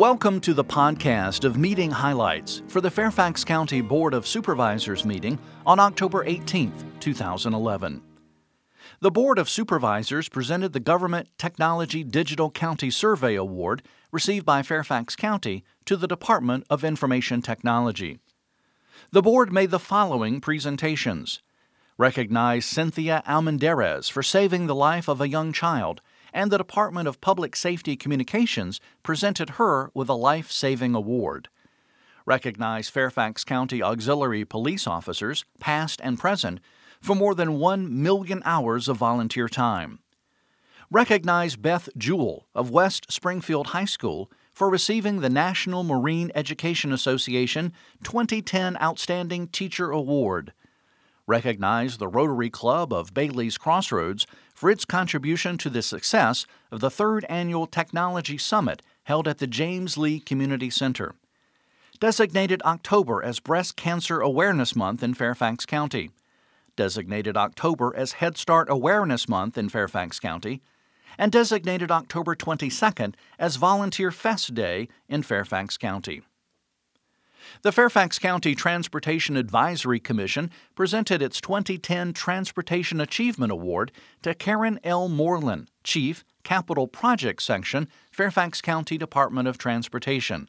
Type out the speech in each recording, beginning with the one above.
Welcome to the podcast of meeting highlights for the Fairfax County Board of Supervisors meeting on October 18, 2011. The Board of Supervisors presented the Government Technology Digital County Survey Award received by Fairfax County to the Department of Information Technology. The board made the following presentations recognize Cynthia Almendarez for saving the life of a young child and the Department of Public Safety Communications presented her with a life saving award. Recognize Fairfax County Auxiliary Police officers, past and present, for more than 1 million hours of volunteer time. Recognize Beth Jewell of West Springfield High School for receiving the National Marine Education Association 2010 Outstanding Teacher Award recognize the Rotary Club of Bailey's Crossroads for its contribution to the success of the third annual Technology Summit held at the James Lee Community Center. Designated October as Breast Cancer Awareness Month in Fairfax County. Designated October as Head Start Awareness Month in Fairfax County. And designated October 22nd as Volunteer Fest Day in Fairfax County. The Fairfax County Transportation Advisory Commission presented its 2010 Transportation Achievement Award to Karen L. Moreland, Chief, Capital Project Section, Fairfax County Department of Transportation.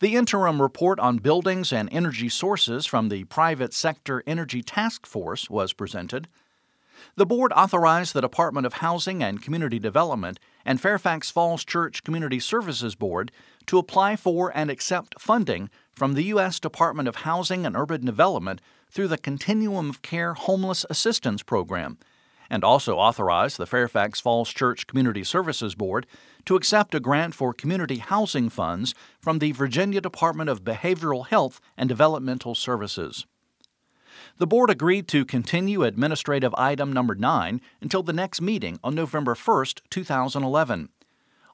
The interim report on buildings and energy sources from the Private Sector Energy Task Force was presented. The board authorized the Department of Housing and Community Development and Fairfax Falls Church Community Services Board to apply for and accept funding from the U.S. Department of Housing and Urban Development through the Continuum of Care Homeless Assistance Program, and also authorized the Fairfax Falls Church Community Services Board to accept a grant for community housing funds from the Virginia Department of Behavioral Health and Developmental Services. The board agreed to continue administrative item number 9 until the next meeting on November 1, 2011.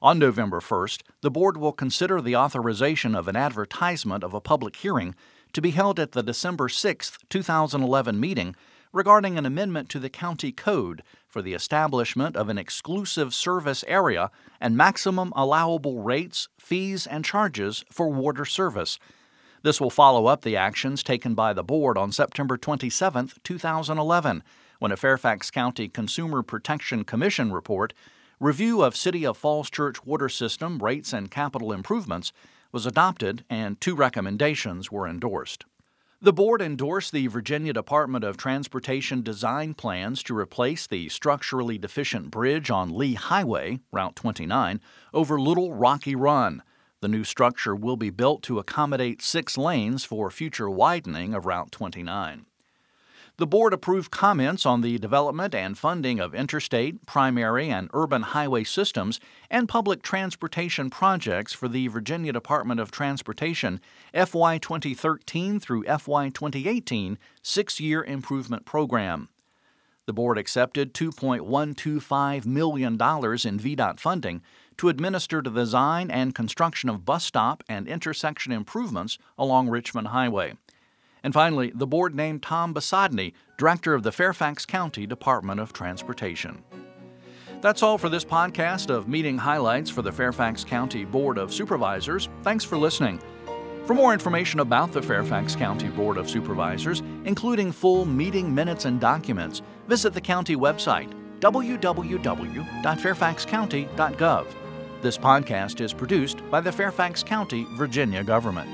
On November 1st, the Board will consider the authorization of an advertisement of a public hearing to be held at the December 6, 2011 meeting regarding an amendment to the County Code for the establishment of an exclusive service area and maximum allowable rates, fees, and charges for water service. This will follow up the actions taken by the Board on September 27, 2011, when a Fairfax County Consumer Protection Commission report Review of City of Falls Church water system rates and capital improvements was adopted and two recommendations were endorsed. The board endorsed the Virginia Department of Transportation design plans to replace the structurally deficient bridge on Lee Highway, Route 29, over Little Rocky Run. The new structure will be built to accommodate six lanes for future widening of Route 29. The board approved comments on the development and funding of interstate, primary, and urban highway systems and public transportation projects for the Virginia Department of Transportation FY 2013 through FY 2018 six year improvement program. The board accepted $2.125 million in VDOT funding to administer the design and construction of bus stop and intersection improvements along Richmond Highway. And finally, the board named Tom Biesiadny, director of the Fairfax County Department of Transportation. That's all for this podcast of meeting highlights for the Fairfax County Board of Supervisors. Thanks for listening. For more information about the Fairfax County Board of Supervisors, including full meeting minutes and documents, visit the county website www.fairfaxcounty.gov. This podcast is produced by the Fairfax County, Virginia government.